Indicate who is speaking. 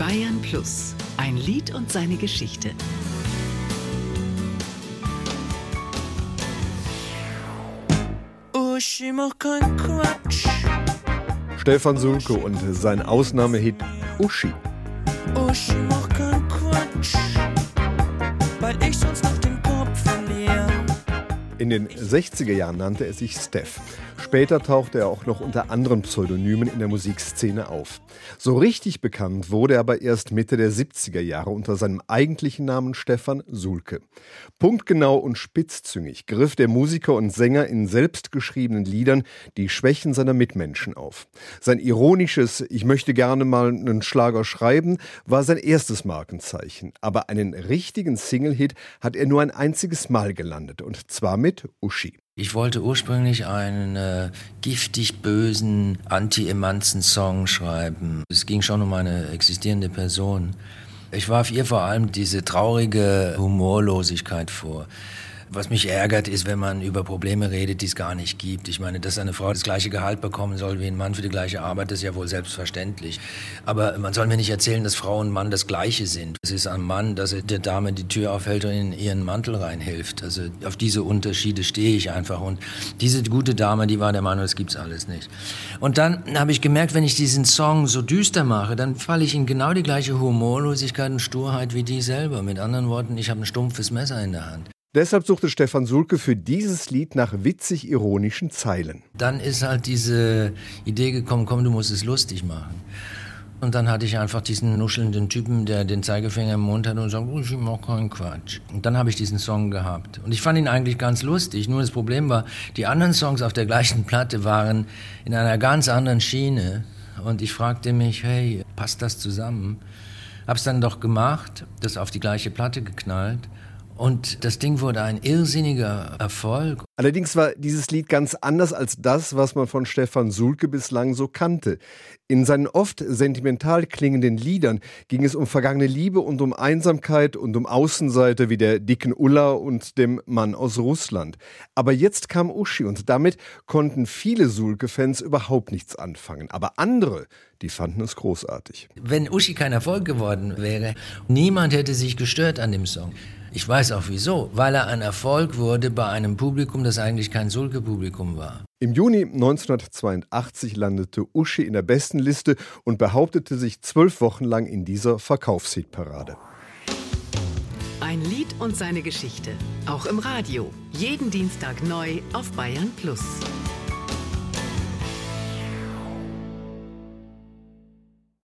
Speaker 1: Bayern Plus. Ein Lied und seine Geschichte.
Speaker 2: Quatsch.
Speaker 3: Stefan Sulke und sein Ausnahmehit Uschi.
Speaker 2: Uschi, mach keinen Quatsch.
Speaker 3: In den 60er Jahren nannte er sich Steph. Später tauchte er auch noch unter anderen Pseudonymen in der Musikszene auf. So richtig bekannt wurde er aber erst Mitte der 70er Jahre unter seinem eigentlichen Namen Stefan Sulke. Punktgenau und spitzzüngig griff der Musiker und Sänger in selbstgeschriebenen Liedern die Schwächen seiner Mitmenschen auf. Sein ironisches Ich möchte gerne mal einen Schlager schreiben war sein erstes Markenzeichen. Aber einen richtigen Single-Hit hat er nur ein einziges Mal gelandet und zwar mit Uschi.
Speaker 4: Ich wollte ursprünglich einen äh, giftig bösen Anti-Emanzen-Song schreiben. Es ging schon um eine existierende Person. Ich warf ihr vor allem diese traurige Humorlosigkeit vor. Was mich ärgert, ist, wenn man über Probleme redet, die es gar nicht gibt. Ich meine, dass eine Frau das gleiche Gehalt bekommen soll wie ein Mann für die gleiche Arbeit, ist ja wohl selbstverständlich. Aber man soll mir nicht erzählen, dass Frau und Mann das Gleiche sind. Es ist ein Mann, dass er der Dame die Tür aufhält und in ihren Mantel reinhilft. Also auf diese Unterschiede stehe ich einfach. Und diese gute Dame, die war der Meinung, das gibt's alles nicht. Und dann habe ich gemerkt, wenn ich diesen Song so düster mache, dann falle ich in genau die gleiche Humorlosigkeit und Sturheit wie die selber. Mit anderen Worten, ich habe ein stumpfes Messer in der Hand.
Speaker 3: Deshalb suchte Stefan Sulke für dieses Lied nach witzig-ironischen Zeilen.
Speaker 4: Dann ist halt diese Idee gekommen, komm, du musst es lustig machen. Und dann hatte ich einfach diesen nuschelnden Typen, der den Zeigefinger im Mund hat und sagt, oh, ich mach keinen Quatsch. Und dann habe ich diesen Song gehabt. Und ich fand ihn eigentlich ganz lustig. Nur das Problem war, die anderen Songs auf der gleichen Platte waren in einer ganz anderen Schiene. Und ich fragte mich, hey, passt das zusammen? Hab's dann doch gemacht, das auf die gleiche Platte geknallt. Und das Ding wurde ein irrsinniger Erfolg.
Speaker 3: Allerdings war dieses Lied ganz anders als das, was man von Stefan Sulke bislang so kannte. In seinen oft sentimental klingenden Liedern ging es um vergangene Liebe und um Einsamkeit und um Außenseiter wie der dicken Ulla und dem Mann aus Russland. Aber jetzt kam Uschi und damit konnten viele Sulke-Fans überhaupt nichts anfangen. Aber andere, die fanden es großartig.
Speaker 4: Wenn Uschi kein Erfolg geworden wäre, niemand hätte sich gestört an dem Song. Ich weiß auch wieso, weil er ein Erfolg wurde bei einem Publikum, das eigentlich kein Sulke-Publikum war.
Speaker 3: Im Juni 1982 landete Uschi in der Bestenliste und behauptete sich zwölf Wochen lang in dieser Verkaufshitparade.
Speaker 1: Ein Lied und seine Geschichte. Auch im Radio. Jeden Dienstag neu auf Bayern Plus.